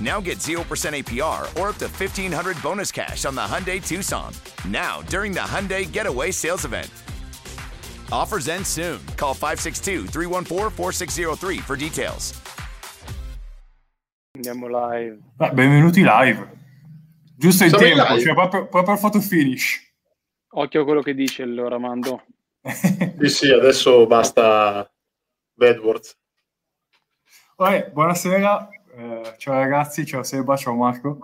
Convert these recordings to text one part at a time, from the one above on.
Now get 0% APR or up to 1500 bonus cash on the Hyundai Tucson. Now, during the Hyundai Getaway Sales Event. Offers end soon. Call 562 314 4603 for details. Andiamo live. Beh, benvenuti live. Giusto in Siamo tempo, live. cioè proprio, proprio al photo finish. Occhio a quello che dice allora, Mando. Sì, sì, adesso basta bad words. Vabbè, buonasera, eh, ciao ragazzi, ciao Seba, ciao Marco.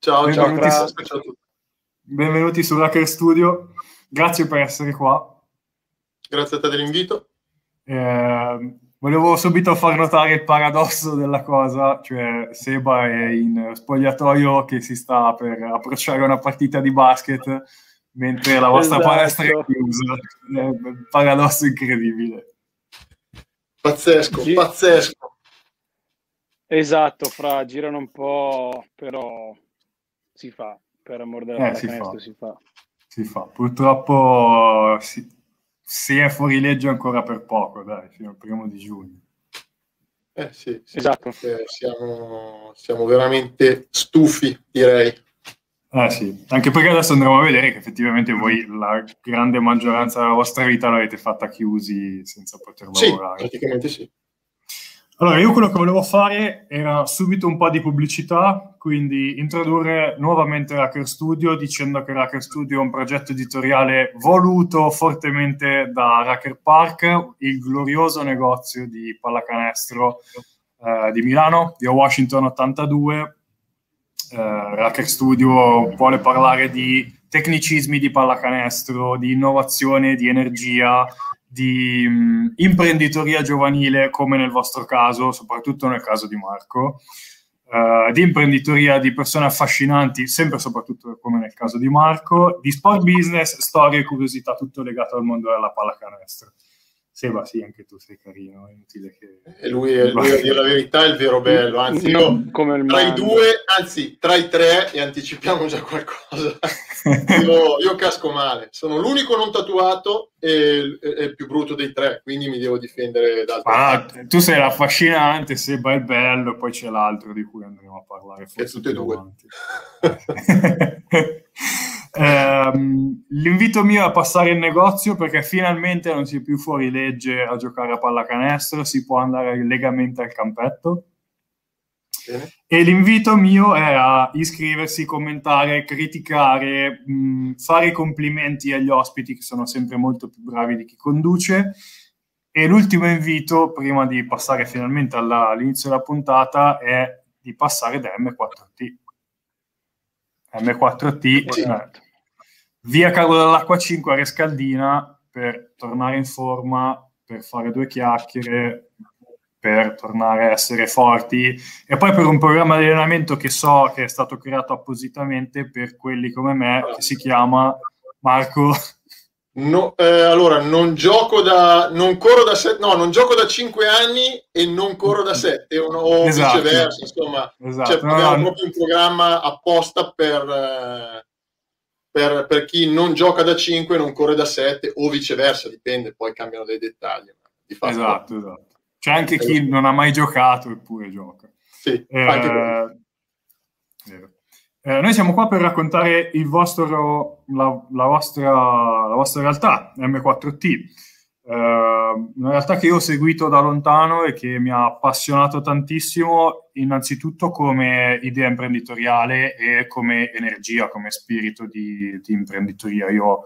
Ciao, ciao, Benvenuti. Francesco, ciao a tutti. Benvenuti su Hacker Studio, grazie per essere qua. Grazie a te dell'invito. Eh, volevo subito far notare il paradosso della cosa, cioè Seba è in spogliatoio che si sta per approcciare a una partita di basket mentre la vostra Esatto. palestra è chiusa. È un paradosso incredibile. Pazzesco, Sì. pazzesco. Esatto, fra, girano un po', però si fa, per amor della Eh, si fa. si fa. Si fa. Purtroppo si, si è fuori legge ancora per poco, dai, fino al primo di giugno. Eh, sì, sì, Esatto. perché siamo, siamo veramente stufi, direi. Eh sì, anche perché adesso andremo a vedere che effettivamente voi la grande maggioranza della vostra vita l'avete fatta chiusi senza poter Sì, lavorare. praticamente sì. Allora, io quello che volevo fare era subito un po' di pubblicità, quindi introdurre nuovamente l'Hacker Studio dicendo che l'Hacker Studio è un progetto editoriale voluto fortemente da Hacker Park, il glorioso negozio di pallacanestro eh, di Milano, di Washington 82. Eh, Hacker Studio vuole parlare di tecnicismi di pallacanestro, di innovazione, di energia, di mh, imprenditoria giovanile, come nel vostro caso, soprattutto nel caso di Marco, eh, di imprenditoria di persone affascinanti, sempre e soprattutto come nel caso di Marco, di sport business, storie e curiosità, tutto legato al mondo della pallacanestro. Seba, sì, anche tu sei carino, è inutile che... E lui, è- lui, a dire la verità, è il vero bello. Anzi, io tra i due, anzi, tra i tre, e anticipiamo già qualcosa. Io, io casco male. Sono l'unico non tatuato e, e- e il più brutto dei tre, quindi mi devo difendere da altri. Ah, tu sei l'affascinante, Seba è il bello, e poi c'è l'altro di cui andremo a parlare forse e più due. avanti. Ehm, l'invito mio è a passare in negozio perché finalmente non si è più fuori legge a giocare a pallacanestro, si può andare legamente al campetto. Bene. E l'invito mio è a iscriversi, commentare, criticare, mh, fare i complimenti agli ospiti che sono sempre molto più bravi di chi conduce. E l'ultimo invito, prima di passare finalmente alla- all'inizio della puntata, è di passare da M4T. M4T, Sì. eh, via Carlo dell'Acqua 5 a Rescaldina per tornare in forma, per fare due chiacchiere, per tornare a essere forti e poi per un programma di allenamento che so che è stato creato appositamente per quelli come me, che si chiama Marco. No, eh, allora, non gioco da, non corro da sette, no, non gioco da 5 anni e non corro da 7, o, o Esatto. viceversa, insomma, Esatto, cioè, no, no, proprio un programma apposta per, eh, per, per chi non gioca da 5 e non corre da 7, o viceversa, dipende, poi cambiano dei dettagli. Di fatto, esatto, esatto. C'è anche chi non ha mai giocato eppure gioca. Sì, Eh. Eh, noi siamo qua per raccontare il vostro, la, la vostra, la vostra realtà, M4T. Eh, una realtà che io ho seguito da lontano e che mi ha appassionato tantissimo, innanzitutto come idea imprenditoriale e come energia, come spirito di, di imprenditoria. Io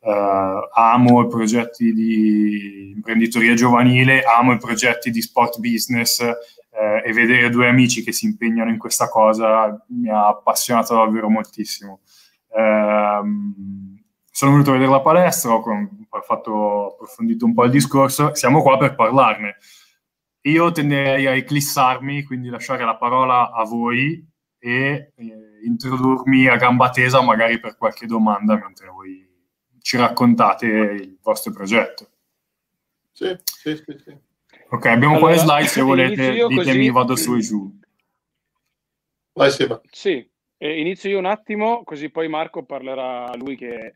eh, amo i progetti di imprenditoria giovanile, amo i progetti di sport business, eh, e vedere due amici che si impegnano in questa cosa mi ha appassionato davvero moltissimo. Eh, sono venuto a vedere la palestra, ho, ho fatto, approfondito un po' il discorso, siamo qua per parlarne. Io tenderei a eclissarmi, quindi lasciare la parola a voi e eh, introdurmi a gamba tesa magari per qualche domanda mentre voi ci raccontate il vostro progetto. Sì, sì, sì. sì. Ok, abbiamo allora, qua le slide, se volete ditemi, così... vado su e giù. Vai Seba. Sì, eh, inizio io un attimo, così poi Marco parlerà lui che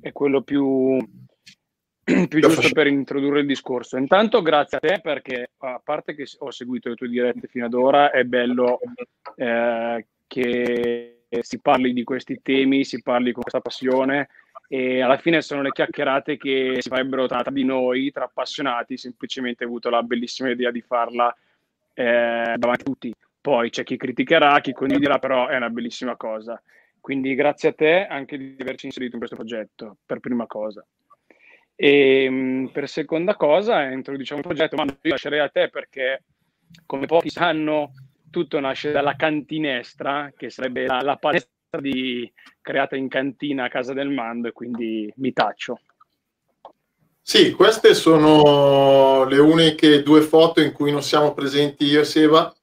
è quello più, più giusto per introdurre il discorso. Intanto grazie a te perché a parte che ho seguito le tue dirette fino ad ora, è bello eh, che si parli di questi temi, si parli con questa passione e alla fine sono le chiacchierate che si farebbero tra di noi, tra appassionati, semplicemente ho avuto la bellissima idea di farla eh, davanti a tutti. Poi c'è chi criticherà, chi condividerà, però è una bellissima cosa. Quindi grazie a te anche di averci inserito in questo progetto, per prima cosa. E ehm, per seconda cosa introduciamo il progetto, ma io lascerei a te perché, come pochi sanno, tutto nasce dalla cantinestra, che sarebbe la, la palestra di, creata in cantina a casa del Mando e quindi mi taccio. Sì, queste sono le uniche due foto in cui non siamo presenti io e Seba.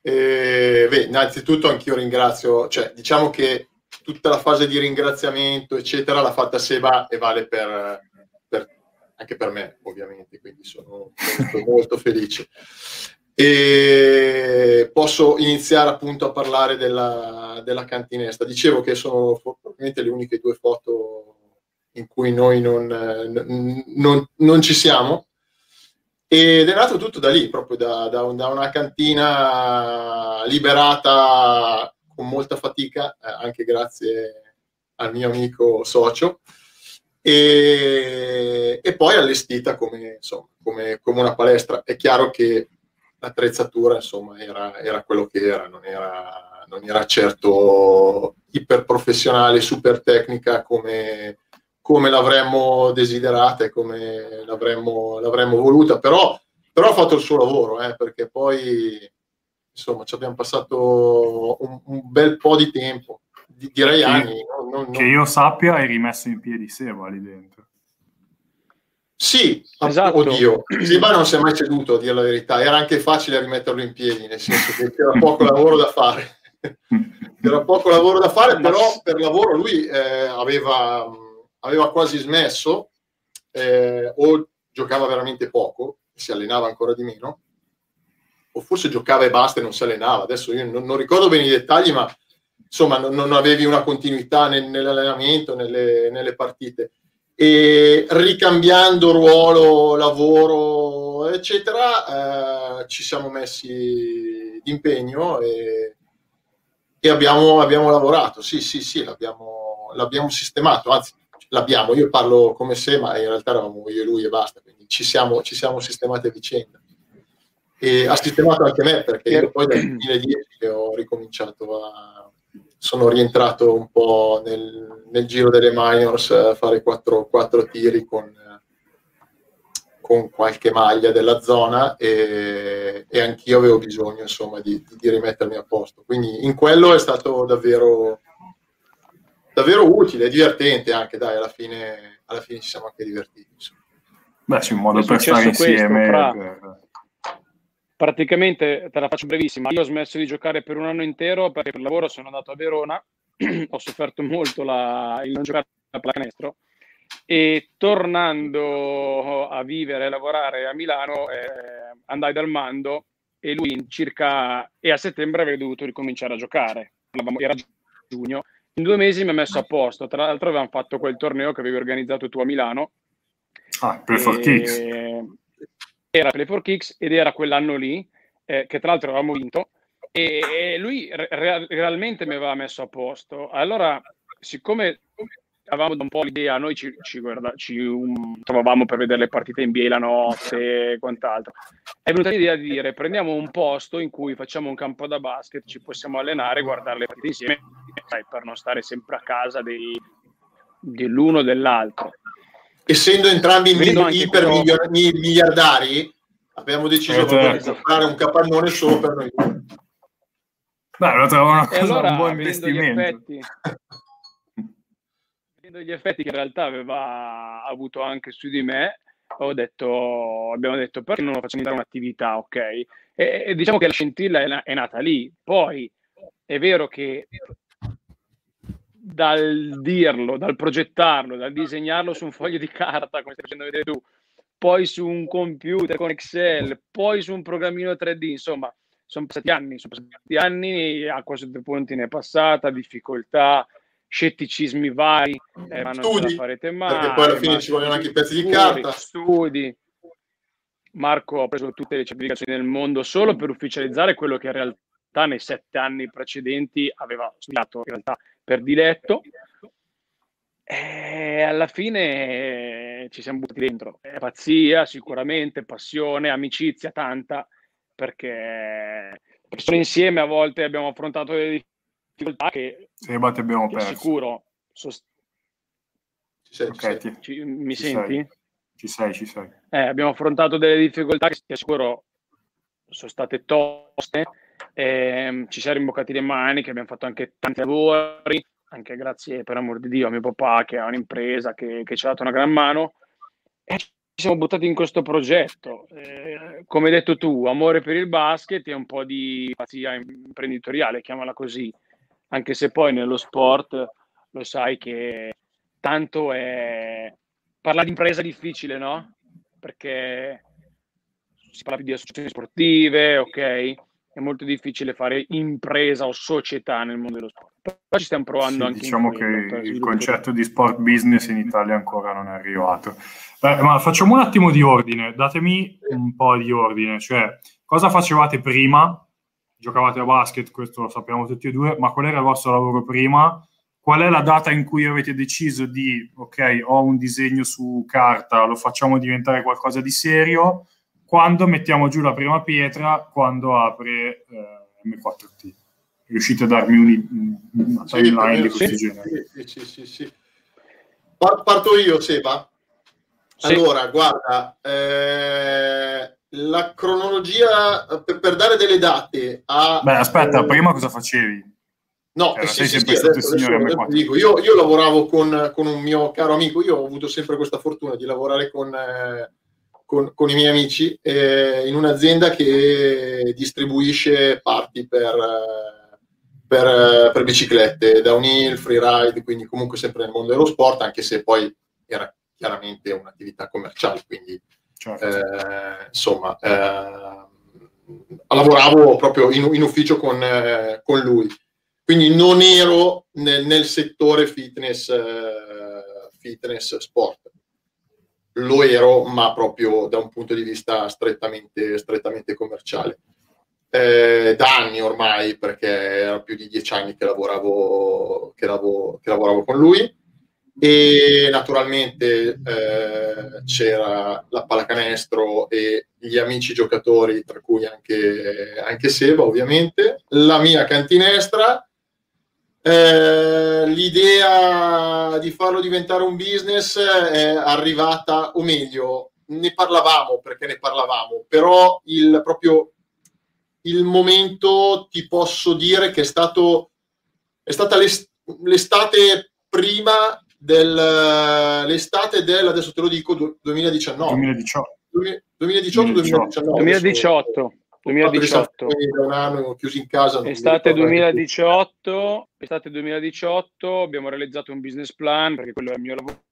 E, beh, innanzitutto anch'io ringrazio, cioè diciamo che tutta la fase di ringraziamento, eccetera, l'ha fatta Seba e vale per, per anche per me, ovviamente, quindi sono molto, molto felice. E posso iniziare appunto a parlare della, della cantinesta. Dicevo che sono probabilmente le uniche due foto in cui noi non, non, non ci siamo. Ed è nato tutto da lì, proprio da, da, da una cantina liberata con molta fatica, eh, anche grazie al mio amico socio, e, e poi allestita come, insomma, come, come, una palestra. È chiaro che l'attrezzatura insomma era, era quello che era, non era, non era certo iperprofessionale, super tecnica come, come l'avremmo desiderata e come l'avremmo, l'avremmo voluta, però, però, ha fatto il suo lavoro, eh, perché poi insomma ci abbiamo passato un, un bel po' di tempo, direi anni. Non, non, che io sappia hai rimesso in piedi Seba lì dentro. Sì, esatto. oddio, Ziba non si è mai ceduto a dire la verità, era anche facile rimetterlo in piedi, nel senso che c'era poco lavoro da fare. c'era poco lavoro da fare, però per lavoro lui eh, aveva, aveva, quasi smesso eh, o giocava veramente poco, si allenava ancora di meno, o forse giocava e basta e non si allenava. Adesso io non, non ricordo bene i dettagli, ma insomma non, non avevi una continuità nel, nell'allenamento, nelle, nelle partite e ricambiando ruolo, lavoro, eccetera, eh, ci siamo messi d'impegno e, e abbiamo, abbiamo, lavorato. Sì, sì, sì, l'abbiamo, l'abbiamo, sistemato, anzi l'abbiamo, io parlo come se, ma in realtà eravamo io e lui e basta, quindi ci siamo, ci siamo sistemati a vicenda. E ha sistemato anche me perché io poi dal 2010 che ho ricominciato a sono rientrato un po' nel, nel giro delle minors a fare quattro, quattro tiri con, con, qualche maglia della zona e, e anch'io avevo bisogno insomma di, di, rimettermi a posto. Quindi in quello è stato davvero, davvero utile e divertente anche, dai, alla fine, alla fine ci siamo anche divertiti. Insomma. Beh, sì, un modo per stare insieme. Questo, praticamente te la faccio brevissima. Io ho smesso di giocare per un anno intero perché per lavoro sono andato a Verona, ho sofferto molto la, il non giocare a pallacanestro e tornando a vivere e lavorare a Milano eh, andai dal mando e lui in circa e a settembre avrei dovuto ricominciare a giocare. Era giugno. In due mesi mi ha messo a posto. Tra l'altro avevamo fatto quel torneo che avevi organizzato tu a Milano. Ah, per e... Kicks era Play for Kicks ed era quell'anno lì, eh, che tra l'altro avevamo vinto, e, e lui re- realmente mi aveva messo a posto. Allora, siccome avevamo un po' l'idea, noi ci, ci, guarda, ci um, trovavamo per vedere le partite NBA la notte e quant'altro, è venuta l'idea di dire prendiamo un posto in cui facciamo un campo da basket, ci possiamo allenare e guardare le partite insieme, sai, per non stare sempre a casa dei, dell'uno o dell'altro essendo entrambi iper miliardari, abbiamo deciso eh, di comprare un capannone solo per noi Beh, lo trovo una cosa, allora, un buon investimento. Gli effetti, gli effetti che in realtà aveva avuto anche su di me, ho detto, abbiamo detto perché non lo facciamo diventare un'attività, ok? E, e, diciamo che la scintilla è, è nata lì. Poi è vero che dal dirlo, dal progettarlo, dal disegnarlo su un foglio di carta, come stai facendo vedere tu, poi su un computer con Excel, poi su un programmino 3D, insomma, sono passati anni, sono passati anni, acqua sotto i ponti ne è passata, difficoltà, scetticismi vari, eh, ma studi, farete mai, perché poi alla fine ci vogliono anche i pezzi di carta. Studi. Marco ha preso tutte le certificazioni del mondo solo per ufficializzare quello che in realtà nei sette anni precedenti aveva studiato in realtà per diletto. E alla fine ci siamo buttati dentro. È pazzia, sicuramente, passione, amicizia tanta, perché, sono insieme a volte abbiamo affrontato delle difficoltà che, sì, abbiamo che sicuro sost- ci sei, okay, ci Ci, mi ci senti? Sei. Ci sei, ci sei. Eh, abbiamo affrontato delle difficoltà che sicuro sono state toste, eh, ci siamo rimboccati le maniche, abbiamo fatto anche tanti lavori, anche grazie per amor di Dio a mio papà che ha un'impresa che, che ci ha dato una gran mano e ci siamo buttati in questo progetto. Eh, come hai detto tu, amore per il basket e un po' di pazzia imprenditoriale, chiamala così anche se poi nello sport lo sai che tanto è... Parla di impresa difficile, no? Perché si parla più di associazioni sportive, ok? È molto difficile fare impresa o società nel mondo dello sport. Però ci stiamo provando sì, anche Diciamo che il concetto di sport business in Italia ancora non è arrivato. Beh, ma facciamo un attimo di ordine, datemi un po' di ordine, cioè cosa facevate prima giocavate a basket, questo lo sappiamo tutti e due, ma qual era il vostro lavoro prima? Qual è la data in cui avete deciso di, ok, ho un disegno su carta, lo facciamo diventare qualcosa di serio? Quando mettiamo giù la prima pietra? Quando apre eh, M4T? Riuscite a darmi un, una timeline sì, di questo sì, genere? Sì, sì, sì, sì. Parto io, Seba. Allora, guarda, eh, la cronologia per, per, dare delle date a... Beh, aspetta, eh, prima cosa facevi? No, eh, sì, sì, sì, adesso, adesso dico, io, io, lavoravo con, con, un mio caro amico, io ho avuto sempre questa fortuna di lavorare con, eh, con, con i miei amici eh, in un'azienda che distribuisce parti per, per, per biciclette, downhill, freeride, quindi comunque sempre nel mondo dello sport, anche se poi era chiaramente un'attività commerciale, quindi certo. eh, insomma, eh, lavoravo proprio in, in ufficio con, eh, con, lui. Quindi non ero nel, nel settore fitness, eh, fitness sport. Lo ero, ma proprio da un punto di vista strettamente, strettamente commerciale. Eh, da anni ormai, perché era più di dieci anni che lavoravo, che lavoravo, che lavoravo con lui e naturalmente eh, c'era la pallacanestro e gli amici giocatori, tra cui anche, anche Seba ovviamente, la mia cantinestra, eh, l'idea di farlo diventare un business è arrivata, o meglio, ne parlavamo perché ne parlavamo, però il proprio il momento ti posso dire che è stato è stata l'estate prima dell'estate del, adesso te lo dico, 2019. 2018. 2018 2019. 2018. 2018. un anno chiusi in casa. Estate 2018, estate 2018 abbiamo realizzato un business plan perché quello è il mio lavoro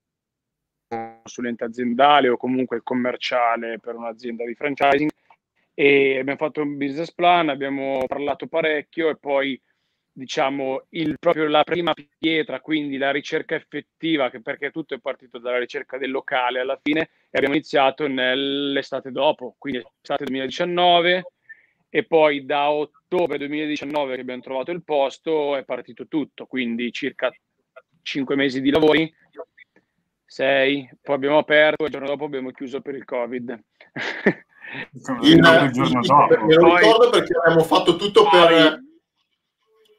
consulente aziendale o comunque commerciale per un'azienda di franchising e abbiamo fatto un business plan, abbiamo parlato parecchio e poi diciamo, il, proprio la prima pietra, quindi la ricerca effettiva, che perché tutto è partito dalla ricerca del locale alla fine, e abbiamo iniziato nell'estate dopo, quindi estate 2019, e poi da ottobre 2019 che abbiamo trovato il posto è partito tutto, quindi circa cinque mesi di lavori, sei, poi abbiamo aperto e il giorno dopo abbiamo chiuso per il Covid. Il, il, giorno dopo. Me lo ricordo perché abbiamo fatto tutto per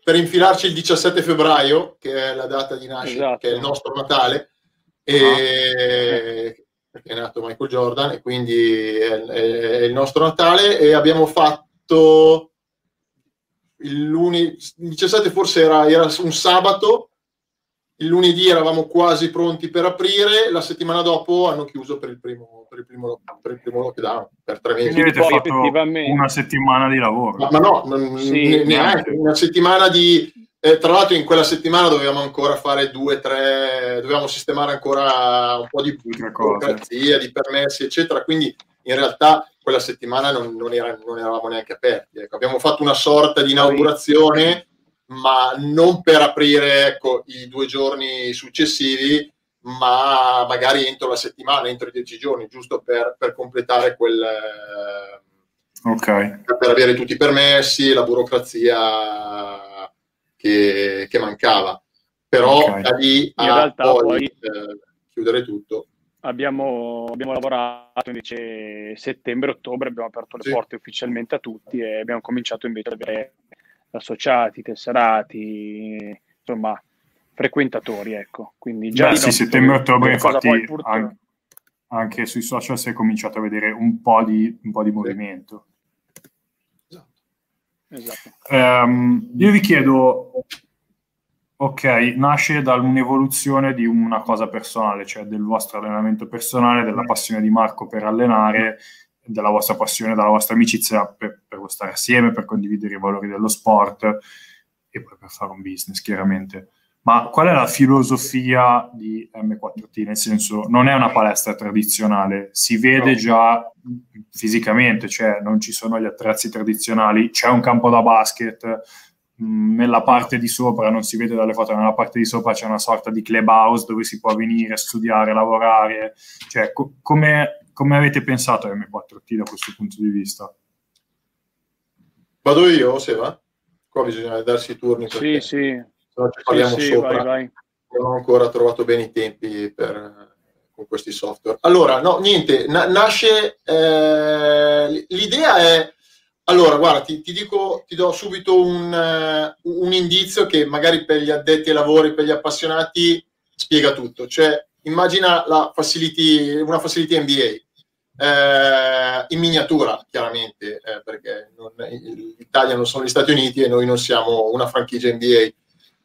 per infilarci il 17 febbraio, che è la data di nascita, esatto. che è il nostro Natale, e, perché è nato Michael Jordan e quindi è, è, è il nostro Natale e abbiamo fatto il lunedì, il 17 forse era, era un sabato, il lunedì eravamo quasi pronti per aprire, la settimana dopo hanno chiuso per il primo, per il primo, per il primo lockdown, per tre mesi. Quindi avete fatto una settimana di lavoro. Ma, ma no, non, sì, neanche una settimana di... Eh, tra l'altro in quella settimana dovevamo ancora fare due, tre, dovevamo sistemare ancora un po' di burocrazia, di permessi, eccetera, quindi in realtà quella settimana non, non, era, non eravamo neanche aperti. Ecco. Abbiamo fatto una sorta di inaugurazione ma non per aprire ecco, i due giorni successivi, ma magari entro la settimana, entro i dieci giorni, giusto per, per completare quel... Okay. per avere tutti i permessi, la burocrazia che, che mancava. Però okay. da lì a poi, poi eh, chiudere tutto. Abbiamo, abbiamo, lavorato invece settembre-ottobre, abbiamo aperto le sì. porte ufficialmente a tutti e abbiamo cominciato invece ad avere associati, tesserati, insomma, frequentatori, ecco. Quindi già Beh, sì, settembre-ottobre, infatti, purtroppo... anche, anche, sui social si è cominciato a vedere un po' di, un po di movimento. Esatto. esatto. Um, io vi chiedo, ok, nasce da un'evoluzione di una cosa personale, cioè del vostro allenamento personale, della passione di Marco per allenare, della vostra passione, dalla vostra amicizia per, per stare assieme, per condividere i valori dello sport e poi per fare un business, chiaramente. Ma qual è la filosofia di M4T? Nel senso, non è una palestra tradizionale, si vede già fisicamente, cioè non ci sono gli attrezzi tradizionali, c'è un campo da basket, nella parte di sopra, non si vede dalle foto, nella parte di sopra c'è una sorta di clubhouse dove si può venire, studiare, lavorare, cioè co- come come avete pensato a M4T da questo punto di vista? Vado io, Seba? Qua bisogna darsi i turni. Sì, sì. Se no ci parliamo sì, sopra. Vai, vai. Non ho ancora trovato bene i tempi per, con questi software. Allora, no, niente, na- nasce... Eh, l'idea è... Allora, guarda, ti, ti, dico, ti do subito un, uh, un indizio che magari per gli addetti ai lavori, per gli appassionati, spiega tutto. Cioè, immagina facility, una facility NBA eh, in miniatura, chiaramente, eh, perché non, l'Italia non sono gli Stati Uniti e noi non siamo una franchigia NBA.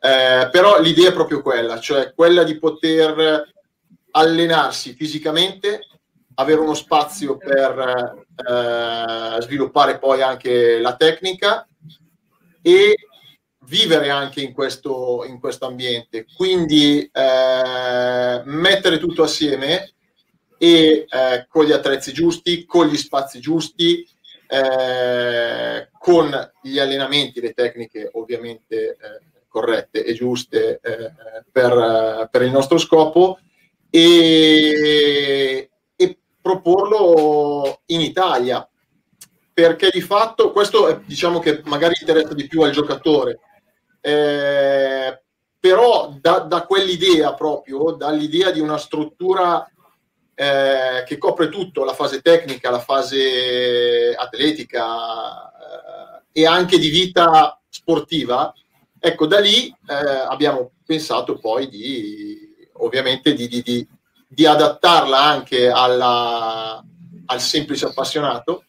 Eh, però l'idea è proprio quella, cioè quella di poter allenarsi fisicamente, avere uno spazio per eh, sviluppare poi anche la tecnica e vivere anche in questo, in questo ambiente. Quindi eh, mettere tutto assieme e eh, con gli attrezzi giusti, con gli spazi giusti, eh, con gli allenamenti, le tecniche ovviamente eh, corrette e giuste eh, per, per, il nostro scopo e, e proporlo in Italia perché di fatto questo è, diciamo che magari interessa di più al giocatore. Eh, però da, da, quell'idea proprio, dall'idea di una struttura eh, che copre tutto, la fase tecnica, la fase atletica eh, e anche di vita sportiva, ecco, da lì eh, abbiamo pensato poi di, ovviamente, di, di, di adattarla anche alla, al semplice appassionato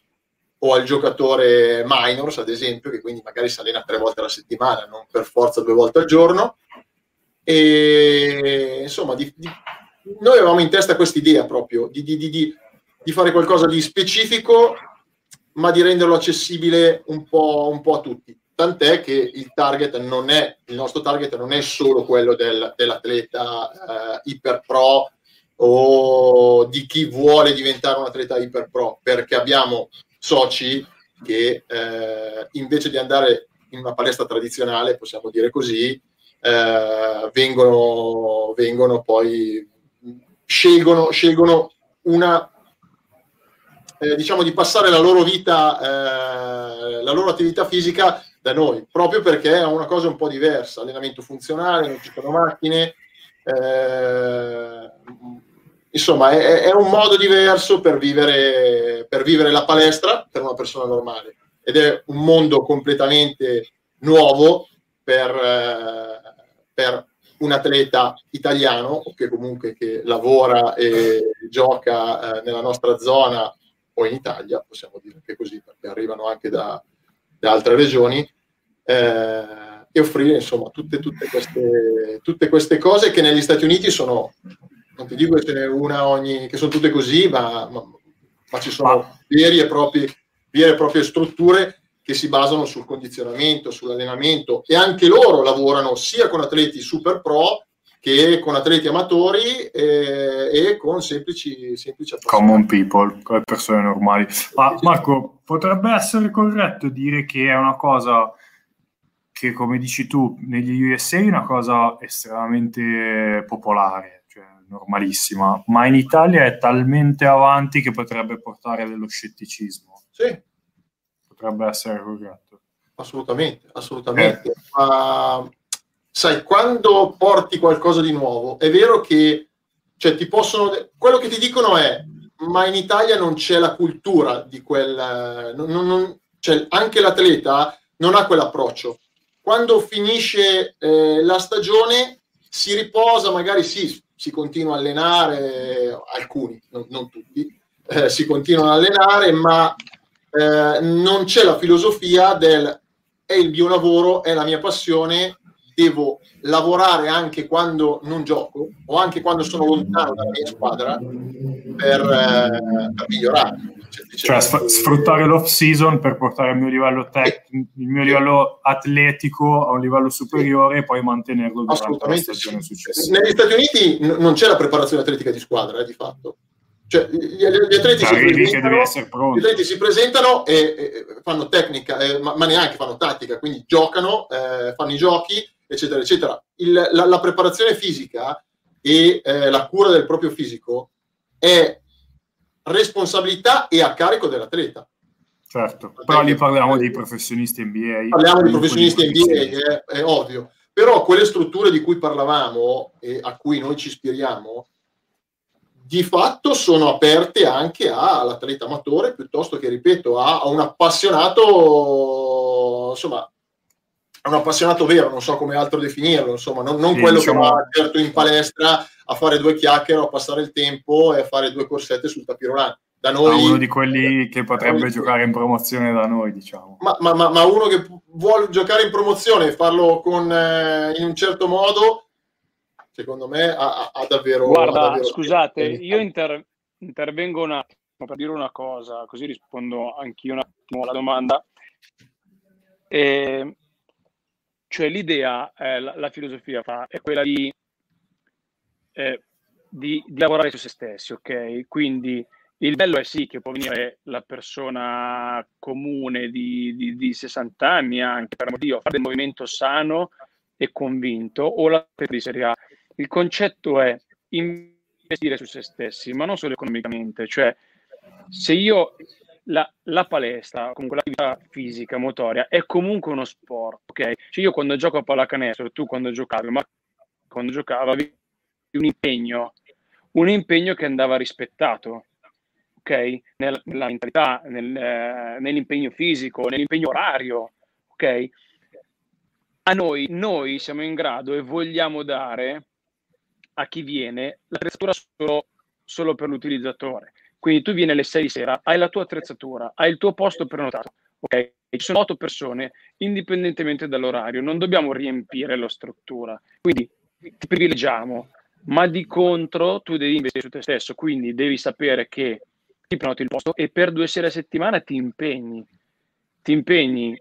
o al giocatore minors, ad esempio, che quindi magari si allena tre volte alla settimana, non per forza due volte al giorno. E insomma, di, di, noi avevamo in testa questa idea proprio di, di, fare qualcosa di specifico, ma di renderlo accessibile un po', un po', a tutti. Tant'è che il target non è, il nostro target non è solo quello del, dell'atleta eh, iper pro o di chi vuole diventare un atleta iper pro, perché abbiamo soci che eh, invece di andare in una palestra tradizionale, possiamo dire così, eh, vengono, vengono poi scelgono, scelgono una eh, diciamo di passare la loro vita, eh, la loro attività fisica da noi, proprio perché è una cosa un po' diversa, allenamento funzionale, non ci sono macchine, eh, insomma, è, è, un modo diverso per vivere, per vivere la palestra per una persona normale. Ed è un mondo completamente nuovo per, eh, per un atleta italiano o che comunque che lavora e gioca eh, nella nostra zona o in Italia, possiamo dire anche così, perché arrivano anche da, da altre regioni, eh, e offrire insomma tutte, tutte, queste, tutte queste cose che negli Stati Uniti sono, non ti dico che ce n'è una ogni, che sono tutte così, ma, ma, ma ci sono veri e propri, vere e proprie strutture che si basano sul condizionamento, sull'allenamento e anche loro lavorano sia con atleti super pro che con atleti amatori e, e con semplici, semplici common people, con persone normali. Ma Marco, potrebbe essere corretto dire che è una cosa che, come dici tu, negli USA è una cosa estremamente popolare, cioè normalissima, ma in Italia è talmente avanti che potrebbe portare dello scetticismo. Sì, potrebbe essere corretto. Assolutamente, assolutamente. Eh. Ma sai, quando porti qualcosa di nuovo, è vero che cioè, ti possono. Quello che ti dicono è: ma in Italia non c'è la cultura di quel. Non, non, cioè, anche l'atleta non ha quell'approccio. Quando finisce eh, la stagione si riposa, magari sì, si continua a allenare, alcuni, non, non tutti, eh, si continuano a allenare, ma eh, non c'è la filosofia del è il mio lavoro, è la mia passione, devo lavorare anche quando non gioco o anche quando sono lontano dalla mia squadra per, eh, per migliorare. Cioè, cioè sfruttare l'off season per portare il mio livello tecnico, il mio livello atletico a un livello superiore e poi mantenerlo durante la stagione successiva. Negli Stati Uniti n- non c'è la preparazione atletica di squadra, eh, di fatto. Cioè, gli, gli, atleti gli, atleti si presentano e, e fanno tecnica, eh, ma, ma, neanche fanno tattica, quindi giocano, eh, fanno i giochi, eccetera, eccetera. Il, la, la, preparazione fisica e eh, la cura del proprio fisico è responsabilità e a carico dell'atleta. Certo, però lì parliamo dei professionisti NBA. Parliamo di professionisti NBA, è, è ovvio. Però quelle strutture di cui parlavamo e a cui noi ci ispiriamo, di fatto sono aperte anche all'atleta amatore piuttosto che, ripeto, a, a un appassionato, insomma, un appassionato vero, non so come altro definirlo, insomma, non, non sì, quello diciamo... che va certo in palestra a fare due chiacchiere, a passare il tempo e a fare due corsette sul tapirolano. Da noi, uno di quelli che potrebbe noi, giocare in promozione da noi, diciamo. Ma, ma, ma, ma uno che vuole giocare in promozione e farlo con, eh, in un certo modo, secondo me ha, ha davvero... Guarda, ha davvero scusate, io inter- intervengo un attimo per dire una cosa, così rispondo anch'io un attimo alla domanda. E, cioè l'idea, eh, la, la, filosofia fa, è quella di, eh, di, di, lavorare su se stessi, ok? Quindi il bello è sì che può venire la persona comune di, di, di 60 anni anche, per motivo, fare del movimento sano e convinto, o la di Serie A il concetto è investire su se stessi, ma non solo economicamente, cioè se io la, la, palestra, comunque l'attività fisica, motoria, è comunque uno sport, ok? Cioè io quando gioco a pallacanestro, tu quando giocavi, ma quando giocavi un impegno, un impegno che andava rispettato, ok? Nella, nella mentalità, nel, eh, nell'impegno fisico, nell'impegno orario, ok? A noi, noi siamo in grado e vogliamo dare a chi viene l'attrezzatura solo, solo per l'utilizzatore. Quindi tu vieni alle 6 di sera, hai la tua attrezzatura, hai il tuo posto prenotato, ok? Ci sono 8 persone, indipendentemente dall'orario, non dobbiamo riempire la struttura. Quindi ti privilegiamo, ma di contro tu devi investire su te stesso, quindi devi sapere che ti prenoti il posto e per due sere a settimana ti impegni. Ti impegni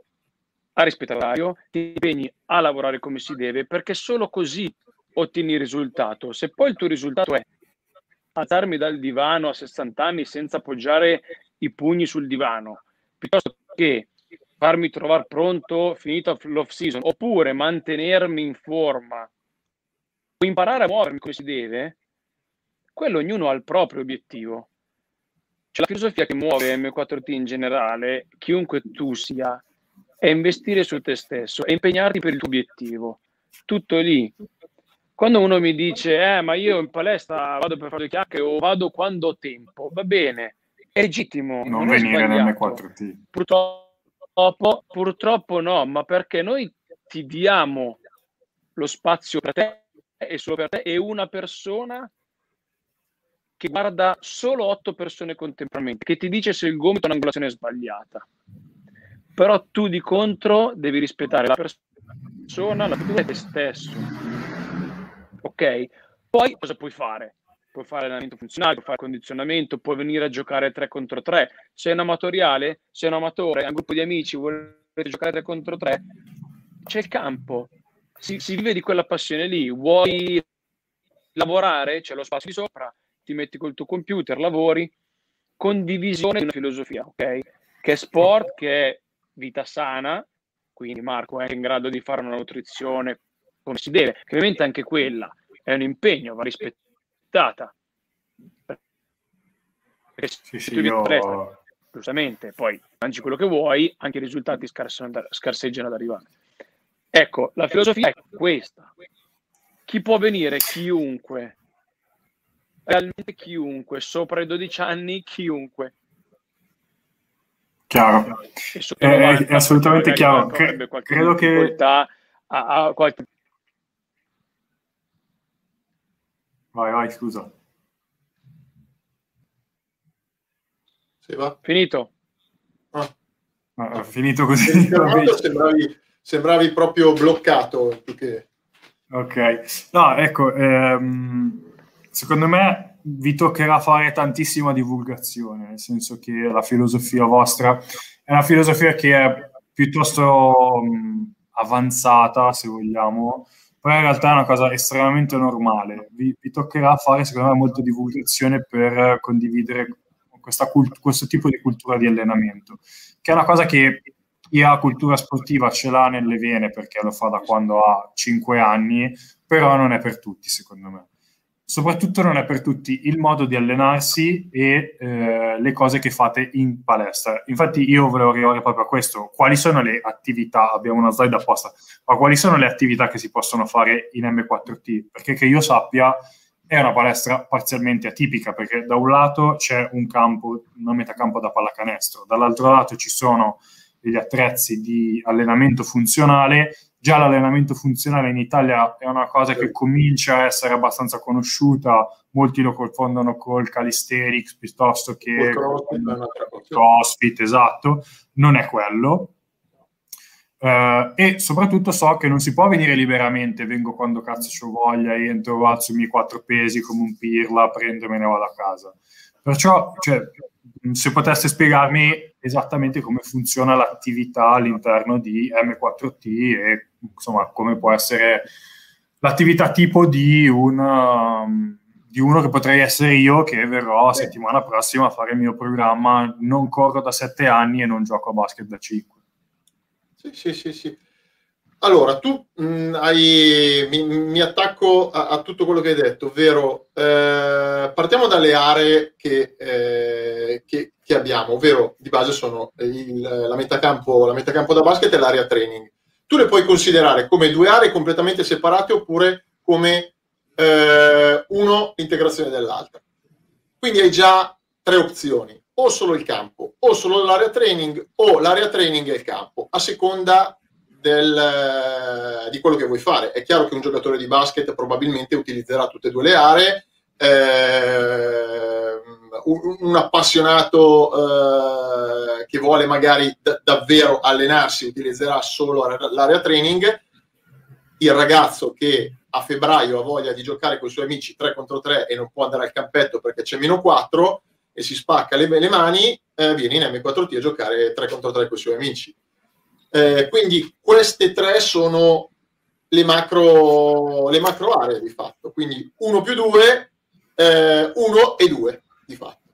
a rispettare l'orario, ti impegni a lavorare come si deve, perché solo così ottieni il risultato. Se poi il tuo risultato è alzarmi dal divano a 60 anni senza appoggiare i pugni sul divano, piuttosto che farmi trovare pronto finito l'off season, oppure mantenermi in forma o imparare a muovermi come si deve, quello ognuno ha il proprio obiettivo. Cioè, la filosofia che muove M4T in generale, chiunque tu sia, è investire su te stesso e impegnarti per il tuo obiettivo. Tutto lì. Quando uno mi dice, eh, ma io in palestra vado per fare le chiacchiere o vado quando ho tempo, va bene, è legittimo. Non, non venire nell'M4T. Purtroppo, purtroppo no, ma perché noi ti diamo lo spazio per te e solo per te e una persona che guarda solo otto persone contemporaneamente, che ti dice se il gomito è un'angolazione sbagliata. Però tu di contro devi rispettare la persona, la tua e te stesso. Ok? Poi cosa puoi fare? Puoi fare allenamento funzionale, puoi fare condizionamento, puoi venire a giocare 3 contro 3. Sei un amatoriale, sei un amatore, hai un gruppo di amici, vuoi giocare 3 contro 3, c'è il campo, si, si vive di quella passione lì. Vuoi lavorare, c'è lo spazio di sopra, ti metti col tuo computer, lavori, condivisione di una filosofia, ok? Che è sport, che è vita sana, quindi Marco è in grado di fare una nutrizione come si deve, che ovviamente anche quella è un impegno, va rispettata. Perché sì, sì, io... Presta, giustamente, poi mangi quello che vuoi, anche i risultati scarseggiano ad arrivare. Ecco, la filosofia è questa. Chi può venire? Chiunque. Realmente chiunque, sopra i 12 anni, chiunque. Chiaro. È, è, è, assolutamente chiaro. Cre- credo che... A, a qualche... Vai, vai, scusa. Sì, va. Finito. Ah. Ah, finito così. Sembravi sembravi proprio bloccato. Che... Ok, no, ecco, ehm, secondo me vi toccherà fare tantissima divulgazione, nel senso che la filosofia vostra è una filosofia che è piuttosto avanzata, se vogliamo, però in realtà è una cosa estremamente normale. Vi, vi toccherà fare, secondo me, molta divulgazione per condividere cult- questo tipo di cultura di allenamento, che è una cosa che chi ha cultura sportiva ce l'ha nelle vene perché lo fa da quando ha 5 anni, però non è per tutti, secondo me. Soprattutto non è per tutti il modo di allenarsi e eh, le cose che fate in palestra. Infatti io volevo arrivare proprio a questo. Quali sono le attività? Abbiamo una slide apposta, ma quali sono le attività che si possono fare in M4T? Perché che io sappia è una palestra parzialmente atipica perché da un lato c'è un campo, una metacampo da pallacanestro, dall'altro lato ci sono degli attrezzi di allenamento funzionale. Già l'allenamento funzionale in Italia è una cosa che comincia a essere abbastanza conosciuta, molti lo confondono col calisthenics piuttosto che con crossfit, esatto, non è quello. Uh, e soprattutto so che non si può venire liberamente, vengo quando cazzo ho voglia, entro, alzo i miei quattro pesi come un pirla, prendo e me ne vado a casa. Perciò, cioè, se potesse spiegarmi esattamente come funziona l'attività all'interno di M4T e insomma come può essere l'attività tipo di, un, um, di uno che potrei essere io che verrò la settimana prossima a fare il mio programma. Non corro da sette anni e non gioco a basket da cinque. Sì, sì, sì, sì. Allora, tu mh, mm, hai, mi, mi attacco a, a, tutto quello che hai detto, ovvero eh, partiamo dalle aree che, eh, che, che, abbiamo, ovvero di base sono il, la, metacampo, la metacampo da basket e l'area training. Tu le puoi considerare come due aree completamente separate oppure come eh, uno integrazione dell'altra. Quindi hai già tre opzioni, o solo il campo, o solo l'area training, o l'area training e il campo, a seconda del, eh, di quello che vuoi fare. È chiaro che un giocatore di basket probabilmente utilizzerà tutte e due le aree, eh, un, un, appassionato eh, che vuole magari d- davvero allenarsi utilizzerà solo l'area training, il ragazzo che a febbraio ha voglia di giocare con i suoi amici 3 contro 3 e non può andare al campetto perché c'è meno 4 e si spacca le, le mani, eh, viene in M4T a giocare 3 contro 3 con i suoi amici. Eh, quindi queste tre sono le macro, le macro aree di fatto, quindi 1 più 2, 1 eh, e 2 di fatto.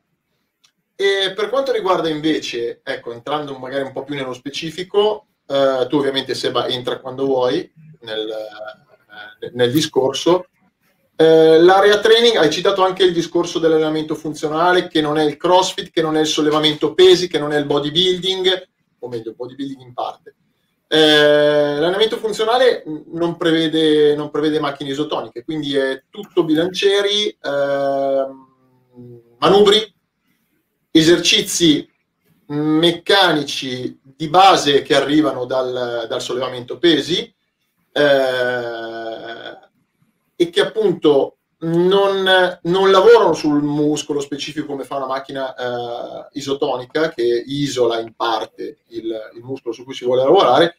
E per quanto riguarda invece, ecco, entrando magari un po' più nello specifico, eh, tu ovviamente Seba entra quando vuoi nel, eh, nel discorso. Eh, l'area training, hai citato anche il discorso dell'allenamento funzionale, che non è il crossfit, che non è il sollevamento pesi, che non è il bodybuilding, o meglio, bodybuilding in parte. Eh, l'allenamento funzionale non prevede, non prevede, macchine isotoniche, quindi è tutto bilancieri, eh, manubri, esercizi meccanici di base che arrivano dal, dal sollevamento pesi, eh, e che appunto non, non, lavorano sul muscolo specifico come fa una macchina eh, isotonica che isola in parte il, il, muscolo su cui si vuole lavorare,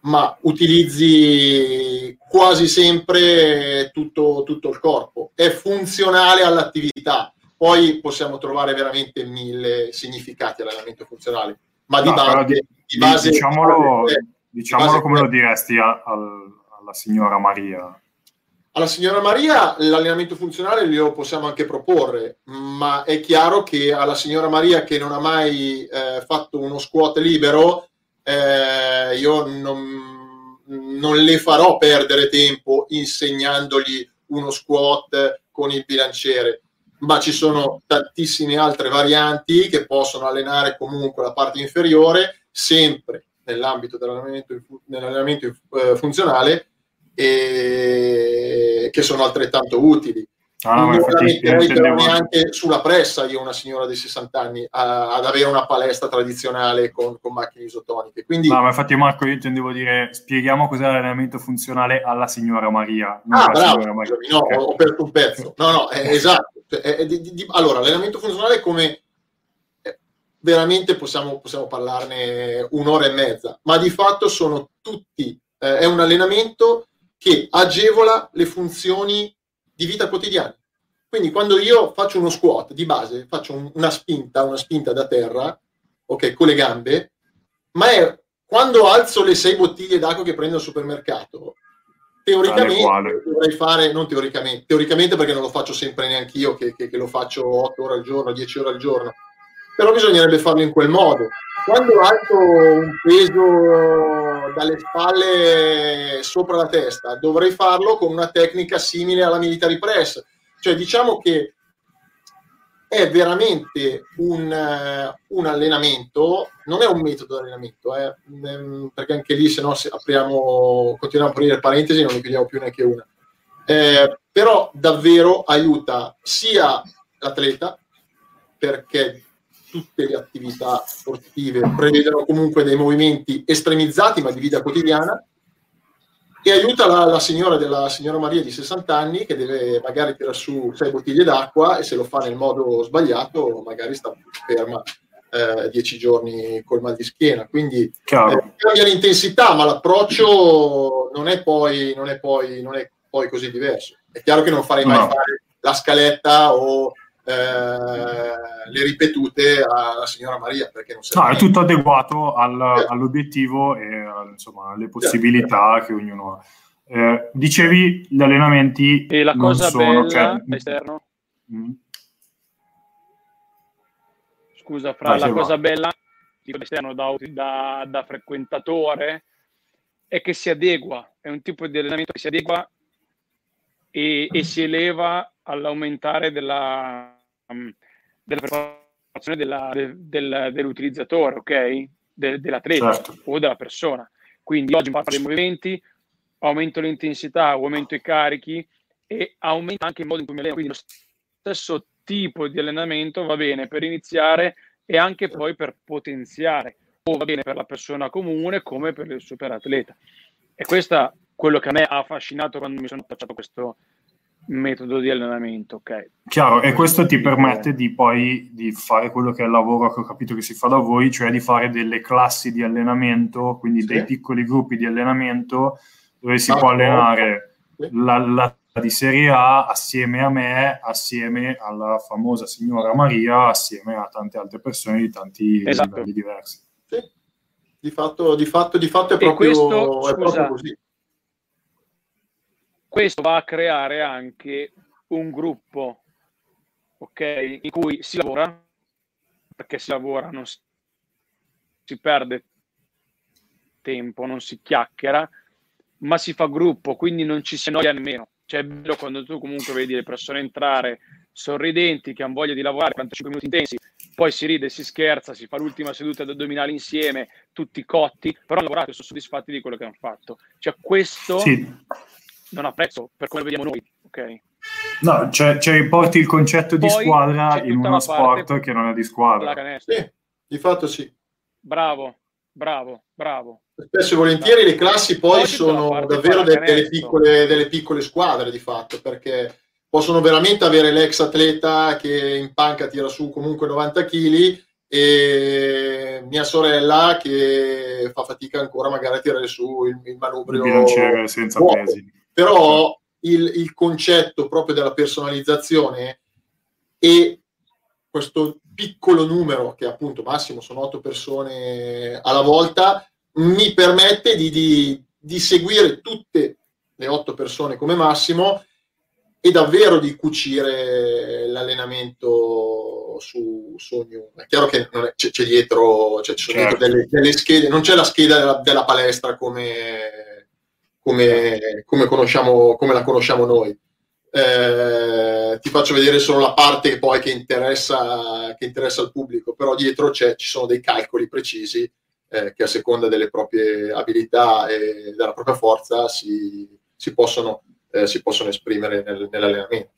ma utilizzi quasi sempre tutto, tutto il corpo. È funzionale all'attività. Poi possiamo trovare veramente mille significati all'allenamento funzionale, ma di no, base, di, di base, diciamolo, di base, diciamolo come lo diresti a, a, alla signora Maria. Alla signora Maria l'allenamento funzionale glielo possiamo anche proporre, ma è chiaro che alla signora Maria che non ha mai eh, fatto uno squat libero, eh, io non, non, le farò perdere tempo insegnandogli uno squat con il bilanciere, ma ci sono tantissime altre varianti che possono allenare comunque la parte inferiore, sempre nell'ambito dell'allenamento, dell'allenamento eh, funzionale e che sono altrettanto utili. Ah, non neanche sulla pressa io una signora di 60 anni a, ad avere una palestra tradizionale con, con macchine isotoniche. Quindi... No, ma infatti Marco io intendevo dire spieghiamo cos'è l'allenamento funzionale alla signora Maria. Ah, bravo, Maria. no, okay. ho perso un pezzo. No, no, è, esatto. È, è, di, di, allora, l'allenamento funzionale come eh, veramente possiamo, possiamo parlarne un'ora e mezza, ma di fatto sono tutti, eh, è un allenamento che agevola le funzioni di vita quotidiana. Quindi quando io faccio uno squat di base, faccio una spinta, una spinta da terra, ok, con le gambe, ma è quando alzo le sei bottiglie d'acqua che prendo al supermercato, teoricamente dovrei fare, non teoricamente, teoricamente perché non lo faccio sempre neanche io, che, che, che lo faccio 8 ore al giorno, 10 ore al giorno, però bisognerebbe farlo in quel modo. Quando alzo un peso dalle spalle sopra la testa, dovrei farlo con una tecnica simile alla military press. Cioè diciamo che è veramente un, un allenamento, non è un metodo di allenamento, eh, perché anche lì se no se apriamo, continuiamo a aprire parentesi non ne chiudiamo più neanche una. Eh, però davvero aiuta sia l'atleta perché tutte le attività sportive. Prevedono comunque dei movimenti estremizzati ma di vita quotidiana e aiuta la, la, signora della signora Maria di 60 anni che deve magari tirare su sei bottiglie d'acqua e se lo fa nel modo sbagliato magari sta ferma eh, dieci giorni col mal di schiena. Quindi eh, cambia l'intensità ma l'approccio non è poi, non è poi, non è poi così diverso. È chiaro che non farei mai no. fare la scaletta o eh, le ripetute alla signora Maria perché non no, è tutto adeguato al, eh. all'obiettivo e insomma, alle possibilità che ognuno ha. Eh, dicevi gli allenamenti e la cosa sono, bella cioè... esterno mm. scusa fra Vai, la cosa va. bella esterno da, da, da frequentatore è che si adegua è un tipo di allenamento che si adegua e, e si eleva all'aumentare della della preparazione della, del, del, dell'utilizzatore, ok? De, dell'atleta certo. o della persona. Quindi oggi imparo dei movimenti, aumento l'intensità, aumento i carichi e aumento anche il modo in cui mi alleno. Quindi lo stesso tipo di allenamento va bene per iniziare e anche poi per potenziare, o va bene per la persona comune come per il superatleta. E questo è quello che a me ha affascinato quando mi sono affacciato questo, metodo di allenamento, ok. Chiaro, e questo ti permette di poi di fare quello che è il lavoro che ho capito che si fa da voi, cioè di fare delle classi di allenamento, quindi sì. dei piccoli gruppi di allenamento dove si ah, può allenare sì. la, la, di Serie A assieme a me, assieme alla famosa signora Maria, assieme a tante altre persone di tanti esatto. livelli diversi. Sì. Di fatto, di fatto, di fatto è, proprio, questo, è proprio così questo va a creare anche un gruppo ok in cui si lavora perché si lavora non si, si perde tempo non si chiacchiera ma si fa gruppo quindi non ci si annoia nemmeno cioè è bello quando tu comunque vedi le persone entrare sorridenti che hanno voglia di lavorare 45 minuti intensi poi si ride, si scherza, si fa l'ultima seduta ad addominali insieme, tutti cotti, però hanno lavorato e sono soddisfatti di quello che hanno fatto. Cioè questo sì non ha prezzo per come vediamo noi, ok? No, cioè, cioè porti il concetto di Poi squadra in uno sport che non è di squadra. Sì, di fatto sì. Bravo, bravo, bravo. spesso e volentieri le classi poi sono davvero de- delle, piccole, delle piccole squadre di fatto, perché possono veramente avere l'ex atleta che in panca tira su comunque 90 kg e mia sorella che fa fatica ancora magari a tirare su il, il manubrio il senza vuoto. pesi. Però il, il concetto proprio della personalizzazione e questo piccolo numero, che appunto massimo sono otto persone alla volta, mi permette di, di, di seguire tutte le otto persone come massimo e davvero di cucire l'allenamento su, su ognuno. È chiaro che è, c'è, c'è, dietro, cioè, ci sono certo. dietro delle, delle, schede, non c'è la scheda della, della palestra come, come, come, conosciamo, come la conosciamo noi. Eh, ti faccio vedere solo la parte poi che interessa, che interessa al pubblico, però dietro ci sono dei calcoli precisi eh, che a seconda delle proprie abilità e della propria forza si, si, possono, eh, si possono, esprimere nel, nell'allenamento.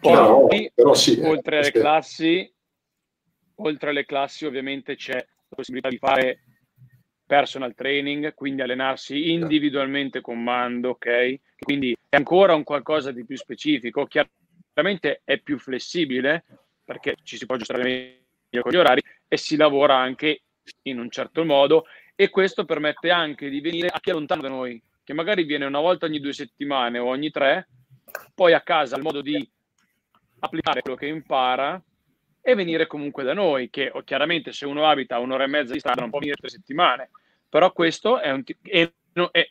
Però, però sì, eh, oltre alle classi, oltre alle classi ovviamente c'è la possibilità di fare personal training, quindi allenarsi individualmente con mando, ok? Quindi è ancora un qualcosa di più specifico, chiaramente è più flessibile perché ci si può aggiustare meglio con gli orari e si lavora anche in un certo modo e questo permette anche di venire a chi è lontano da noi, che magari viene una volta ogni due settimane o ogni tre, poi a casa il modo di applicare quello che impara e venire comunque da noi, che chiaramente se uno abita a un'ora e mezza di strada non può venire tre settimane, però questo è un t- e, e,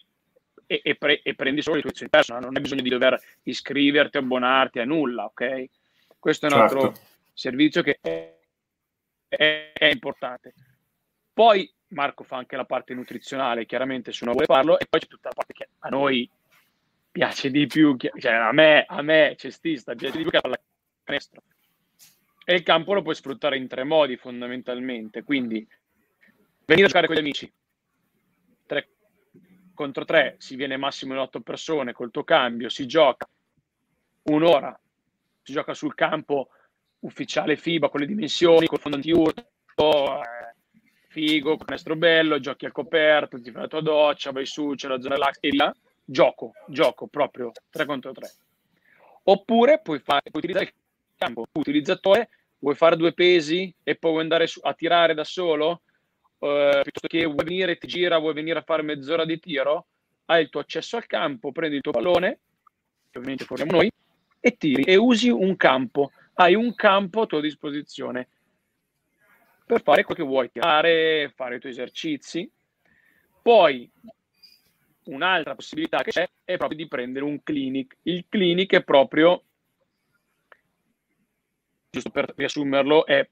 e, pre- e, prendi solo le tue lezioni personali, non hai bisogno di dover iscriverti, abbonarti a nulla, ok? Questo è un certo. altro servizio che è, è, è importante. Poi Marco fa anche la parte nutrizionale, chiaramente se uno vuole farlo, e poi c'è tutta la parte che a noi piace di più, cioè a me, a me cestista, piace di più che alla canestro. E il campo lo puoi sfruttare in tre modi fondamentalmente, quindi venire a giocare con gli amici, 3 contro 3, si viene massimo in otto persone col tuo cambio, si gioca un'ora, si gioca sul campo ufficiale FIBA con le dimensioni, col fondante urto, eh, figo, canestro bello, giochi al coperto, ti fai la tua doccia, vai su, c'è la zona relax e là, gioco, gioco proprio 3 contro 3. Oppure puoi, fare, puoi utilizzare il campo, utilizzatore, vuoi fare due pesi e poi vuoi andare a tirare da solo, uh, piuttosto che vuoi venire, ti gira, vuoi venire a fare mezz'ora di tiro, hai il tuo accesso al campo, prendi il tuo pallone, che ovviamente forniamo noi, e tiri e usi un campo. Hai un campo a tua disposizione per fare quello che vuoi, tirare, fare i tuoi esercizi. Poi un'altra possibilità che c'è è proprio di prendere un clinic. Il clinic è proprio, giusto per riassumerlo, è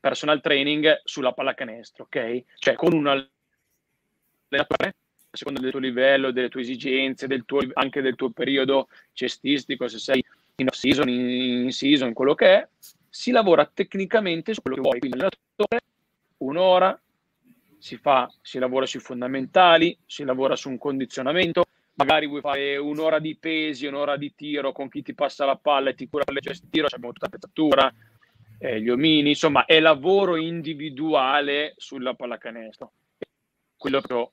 personal training sulla pallacanestro, ok? Cioè con un allenatore, a seconda del tuo livello, delle tue esigenze, del tuo, anche del tuo periodo cestistico, se sei in off season, in season, quello che è, si lavora tecnicamente su quello che vuoi. Quindi un'ora, si, fa, si lavora sui fondamentali, si lavora su un condizionamento, magari vuoi fare un'ora di pesi, un'ora di tiro con chi ti passa la palla e ti cura le gesti di tiro, abbiamo tutta la pezzatura, eh, gli omini, insomma è lavoro individuale sulla pallacanestro. Quello è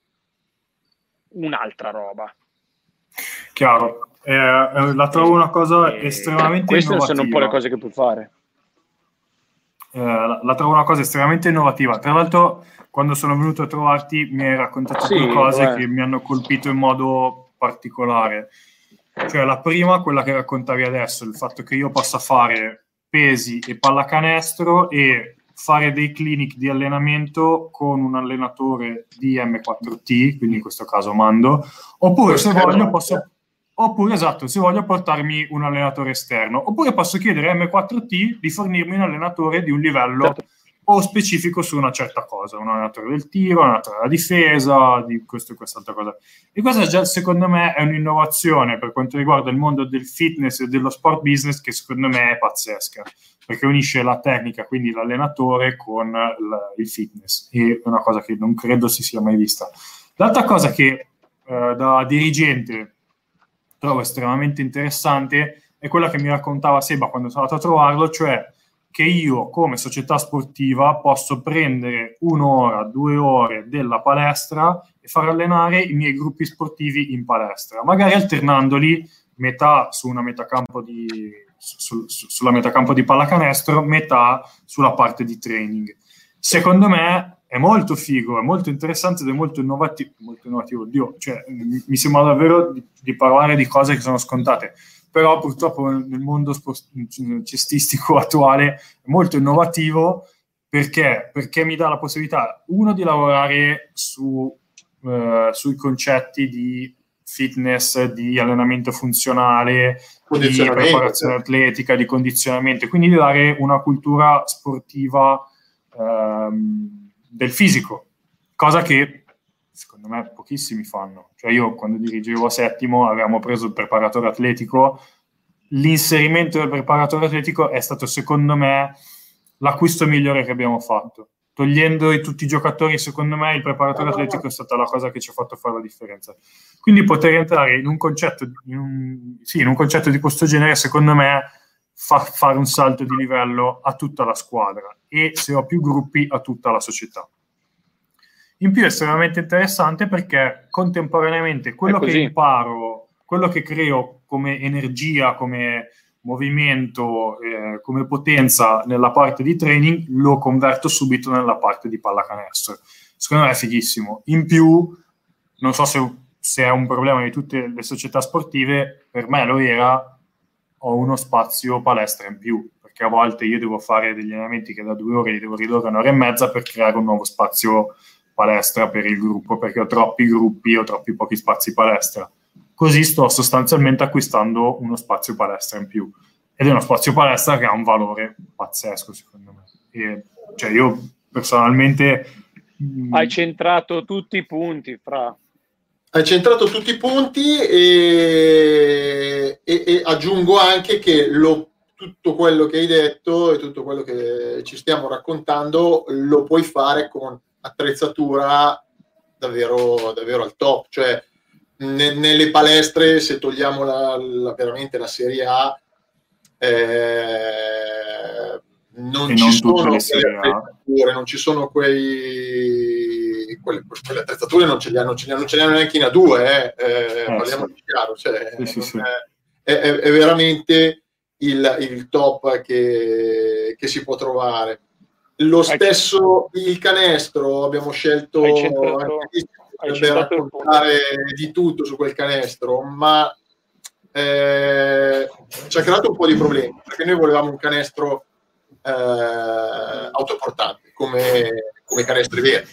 un'altra roba. Chiaro, eh, eh la trovo una cosa eh, estremamente queste innovativa. Queste sono un po' le cose che puoi fare. Eh, la, la, trovo una cosa estremamente innovativa. Tra l'altro, quando sono venuto a trovarti, mi hai raccontato sì, due cose che mi hanno colpito in modo particolare. Cioè, la prima, quella che raccontavi adesso, il fatto che io possa fare pesi e pallacanestro e fare dei clinic di allenamento con un allenatore di M4T, quindi in questo caso Mando, oppure se voglio posso Oppure, esatto, se voglio portarmi un allenatore esterno. Oppure posso chiedere a M4T di fornirmi un allenatore di un livello certo. O specifico su una certa cosa, un allenatore del tiro, un allenatore della difesa, di questo e quest'altra cosa. E questa già, secondo me, è un'innovazione per quanto riguarda il mondo del fitness e dello sport business che secondo me è pazzesca, perché unisce la tecnica, quindi l'allenatore, con il fitness. E è una cosa che non credo si sia mai vista. L'altra cosa che eh, da dirigente trovo estremamente interessante è quella che mi raccontava Seba quando sono andato a trovarlo, cioè che io come società sportiva posso prendere un'ora, due ore della palestra e far allenare i miei gruppi sportivi in palestra, magari alternandoli metà su una metacampo di, su, su, sulla metacampo di pallacanestro, metà sulla parte di training. Secondo me è molto figo, è molto interessante ed è molto innovativo. Molto innovativo, oddio, cioè, mi sembra davvero di, di parlare di cose che sono scontate però purtroppo nel mondo spost- cestistico attuale è molto innovativo perché? perché mi dà la possibilità, uno, di lavorare su, eh, sui concetti di fitness, di allenamento funzionale, di preparazione atletica, di condizionamento, quindi di dare una cultura sportiva ehm, del fisico, cosa che secondo me pochissimi fanno. Cioè io quando dirigevo a settimo avevamo preso il preparatore atletico, l'inserimento del preparatore atletico è stato secondo me l'acquisto migliore che abbiamo fatto. Togliendo tutti i giocatori, secondo me il preparatore atletico è stata la cosa che ci ha fatto fare la differenza. Quindi poter entrare in un concetto, in un, sì, in un concetto di questo genere, secondo me, fa fare un salto di livello a tutta la squadra e se ho più gruppi a tutta la società. In più è estremamente interessante perché contemporaneamente quello che imparo, quello che creo come energia, come movimento, eh, come potenza nella parte di training, lo converto subito nella parte di pallacanestro. Secondo me è fighissimo. In più, non so se, se è un problema di tutte le società sportive, per me lo era, ho uno spazio palestra in più, perché a volte io devo fare degli allenamenti che da due ore li devo ridurre a un'ora e mezza per creare un nuovo spazio palestra per il gruppo perché ho troppi gruppi, ho troppi pochi spazi palestra. Così sto sostanzialmente acquistando uno spazio palestra in più. Ed è uno spazio palestra che ha un valore pazzesco, secondo me. E, cioè, io personalmente. Mm, Hai centrato tutti i punti, fra. Hai centrato tutti i punti e, e, e aggiungo anche che lo, tutto quello che hai detto e tutto quello che ci stiamo raccontando lo puoi fare con attrezzatura davvero, davvero al top. Cioè, ne, nelle palestre, se togliamo la, la, veramente la Serie A, eh, non e ci non sono quelle attrezzature, non ci sono quei, quelle, quelle attrezzature, non ce li hanno, hanno, ce li hanno neanche in A2, eh. Eh, eh parliamo sì. di chiaro, cioè, sì, sì, è, è, è, veramente il, il top che, che si può trovare. Lo stesso il canestro abbiamo scelto per raccontare di tutto su quel canestro, ma eh, ci ha creato un po' di problemi perché noi volevamo un canestro eh, autoportante come, come canestri veri.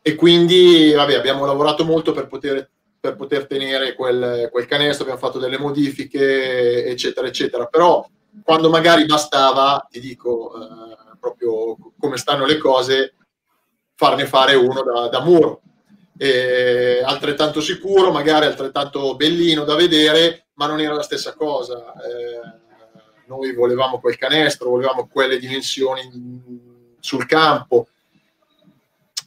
E quindi vabbè, abbiamo lavorato molto per poter, per poter tenere quel, quel canestro, abbiamo fatto delle modifiche eccetera eccetera, però quando magari bastava, ti dico, eh, proprio come stanno le cose, farne fare uno da, da muro. E altrettanto sicuro, magari altrettanto bellino da vedere, ma non era la stessa cosa. Eh, noi volevamo quel canestro, volevamo quelle dimensioni sul campo.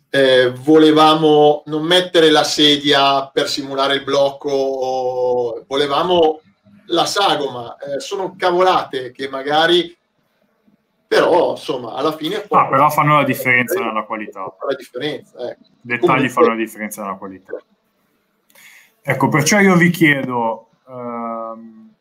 Eh, volevamo non mettere la sedia per simulare il blocco, volevamo la sagoma. Eh, sono cavolate che magari però insomma alla fine ah, però fanno la differenza nella qualità la differenza eh. dettagli Comunque... fanno la differenza nella qualità ecco perciò io vi chiedo um,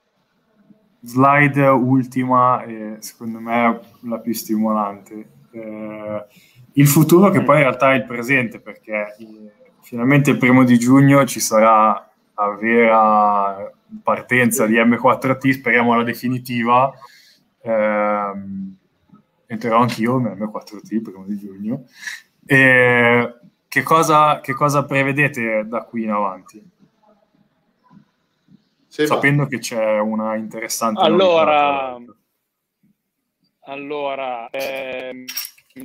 slide ultima e secondo me la più stimolante eh, il futuro che poi in realtà è il presente perché eh, finalmente il primo di giugno ci sarà la vera partenza di M4T speriamo la definitiva ehm, entrerò anch'io nel mio 4T primo di giugno. E che cosa, che cosa prevedete da qui in avanti? Sì, Sapendo ma... che c'è una interessante allora, allora ehm,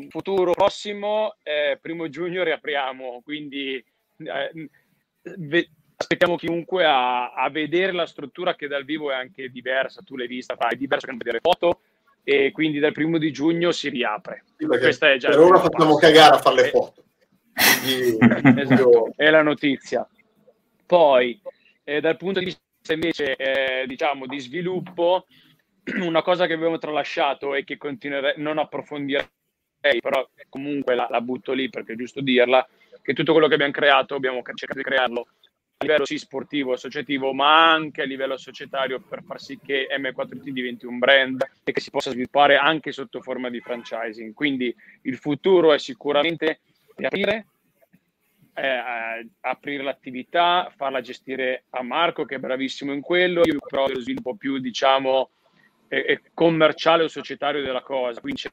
futuro prossimo eh, primo giugno riapriamo quindi eh, ve- aspettiamo chiunque a, a, vedere la struttura che dal vivo è anche diversa tu l'hai vista è diverso che non vedere foto e quindi dal primo di giugno si riapre. Sì, Questa è già per ora facciamo cagare a fare le foto. Quindi... esatto, è la notizia. Poi, eh, dal punto di vista invece, eh, diciamo, di sviluppo, una cosa che abbiamo tralasciato e che continuerei non approfondirei, però comunque la, la, butto lì perché è giusto dirla, che tutto quello che abbiamo creato abbiamo cercato di crearlo a livello sì sportivo, associativo, ma anche a livello societario per far sì che M4T diventi un brand e che si possa sviluppare anche sotto forma di franchising. Quindi il futuro è sicuramente aprire, eh, aprire l'attività, farla gestire a Marco che è bravissimo in quello, io però lo sviluppo più diciamo eh, commerciale o societario della cosa, quindi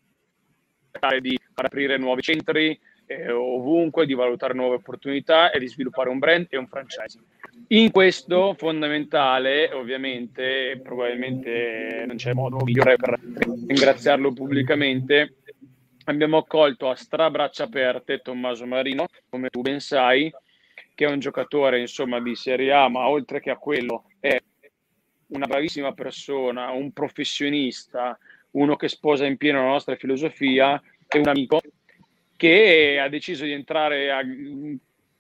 cercare di aprire nuovi centri, eh, ovunque, di valutare nuove opportunità e di sviluppare un brand e un franchising. In questo fondamentale, ovviamente, probabilmente non c'è modo migliore per ringraziarlo pubblicamente, abbiamo accolto a strabraccia aperte Tommaso Marino, come tu ben sai, che è un giocatore insomma di Serie A, ma oltre che a quello è una bravissima persona, un professionista, uno che sposa in pieno la nostra filosofia e un amico che ha deciso di entrare a,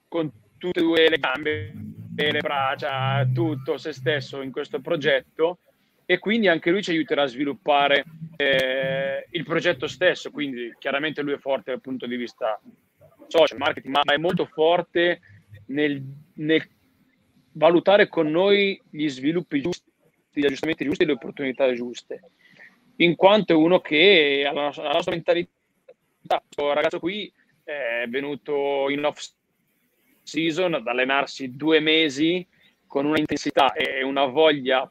con tutte e due le gambe, le braccia, tutto se stesso in questo progetto e quindi anche lui ci aiuterà a sviluppare eh, il progetto stesso. Quindi chiaramente lui è forte dal punto di vista social, marketing, ma è molto forte nel, nel valutare con noi gli sviluppi giusti, gli aggiustamenti giusti e le opportunità giuste. In quanto è uno che ha la nostra, la nostra mentalità questo ragazzo qui è venuto in off season ad allenarsi due mesi con una intensità e una voglia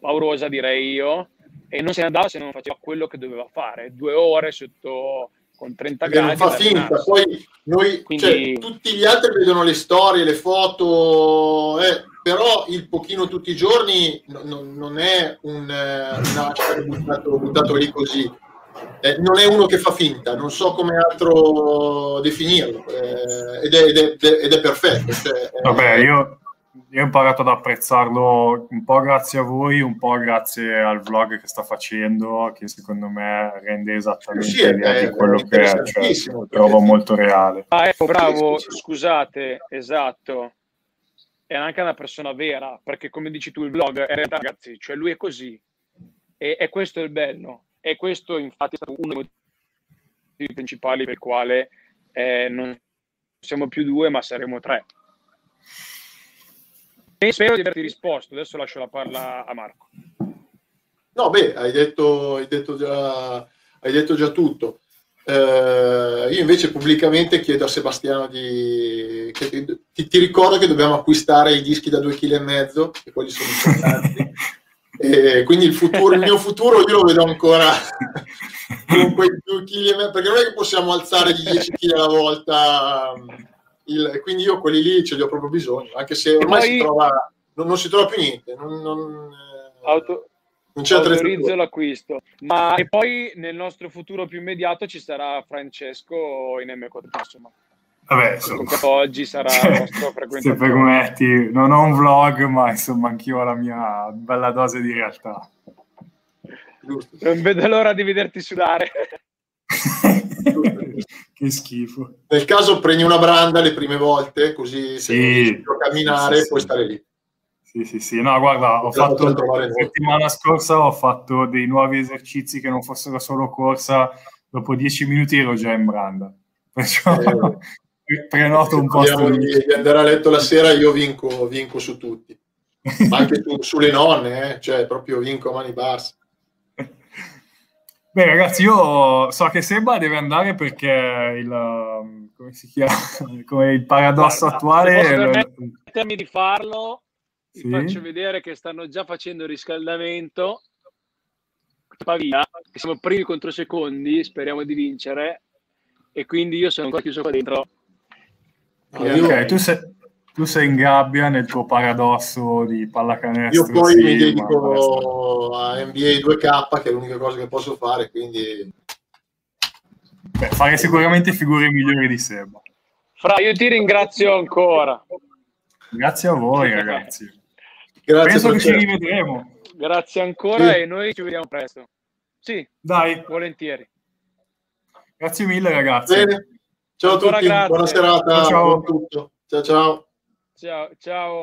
paurosa, direi io, e non se ne andava se non faceva quello che doveva fare. Due ore sotto con 30 Perché gradi. Non fa finta, poi noi, cioè, Quindi... cioè, tutti gli altri vedono le storie, le foto, eh, però il pochino tutti i giorni non, non è un, eh, un buttato, buttato lì così eh, non è uno che fa finta, non so come altro definirlo, eh, ed, è, ed, è, ed, è, perfetto. Cioè, Vabbè, io, io, ho imparato ad apprezzarlo un po' grazie a voi, un po' grazie al vlog che sta facendo, che secondo me rende esattamente sì, è, quello che è, cioè, trovo molto reale. Ah, ecco, bravo, scusate, esatto. È anche una persona vera, perché come dici tu il vlog è realtà, ragazzi, cioè lui è così. E, e questo è il bello e questo infatti è stato uno dei motivi principali per il quale eh, non siamo più due ma saremo tre. E spero di averti risposto, adesso lascio la parola a Marco. No, beh, hai detto, hai detto, già, hai detto già tutto. Uh, io invece pubblicamente chiedo a Sebastiano di... Che, ti, ti, ricordo che dobbiamo acquistare i dischi da due kg e quelli sono importanti. E quindi il, futuro, il mio futuro io lo vedo ancora con quei due chili, perché non è che possiamo alzare di 10 kg alla volta. Il, quindi io quelli lì ce li ho proprio bisogno, anche se ormai si trova, non, non, si trova più niente. Non, non, eh, auto, non c'è autorizzo l'acquisto. Ma e poi nel nostro futuro più immediato ci sarà Francesco in M4 insomma. Vabbè, insomma. oggi sarà il nostro frequentatore. Se permetti, non ho un vlog, ma insomma anch'io ho la mia bella dose di realtà. Non vedo l'ora di vederti sudare. che schifo. Nel caso prendi una branda le prime volte, così se sì, non a camminare sì, puoi stare lì. Sì, sì, sì. No, guarda, ho fatto la settimana scorsa ho fatto dei nuovi esercizi che non fossero solo corsa. Dopo dieci minuti ero già in branda. Perciò eh, prenoto un po' di, di andare a letto la sera io vinco, vinco su tutti. Ma anche tu, sulle nonne eh? cioè proprio vinco a mani basse beh ragazzi io so che Seba deve andare perché il come si chiama? Come il paradosso Guarda, attuale se permettermi di farlo sì? vi faccio vedere che stanno già facendo il riscaldamento. Pavia, siamo primi contro secondi speriamo di vincere. E quindi io sono ancora chiuso qua dentro ok, tu sei, tu sei in gabbia nel tuo paradosso di pallacanestro. Io poi sì, mi dedico a NBA 2K, che è l'unica cosa che posso fare, quindi... Beh, fare sicuramente figure migliori di Seba. Fra, io ti ringrazio ancora. Grazie a voi, ragazzi. Grazie Penso che ci rivedremo. Grazie ancora sì. e noi ci vediamo presto. Sì, dai. Volentieri. Grazie mille, ragazzi. Bene. Ciao a tutti, grazie. buona serata. Ciao, ciao. Ciao, ciao. Ciao, ciao.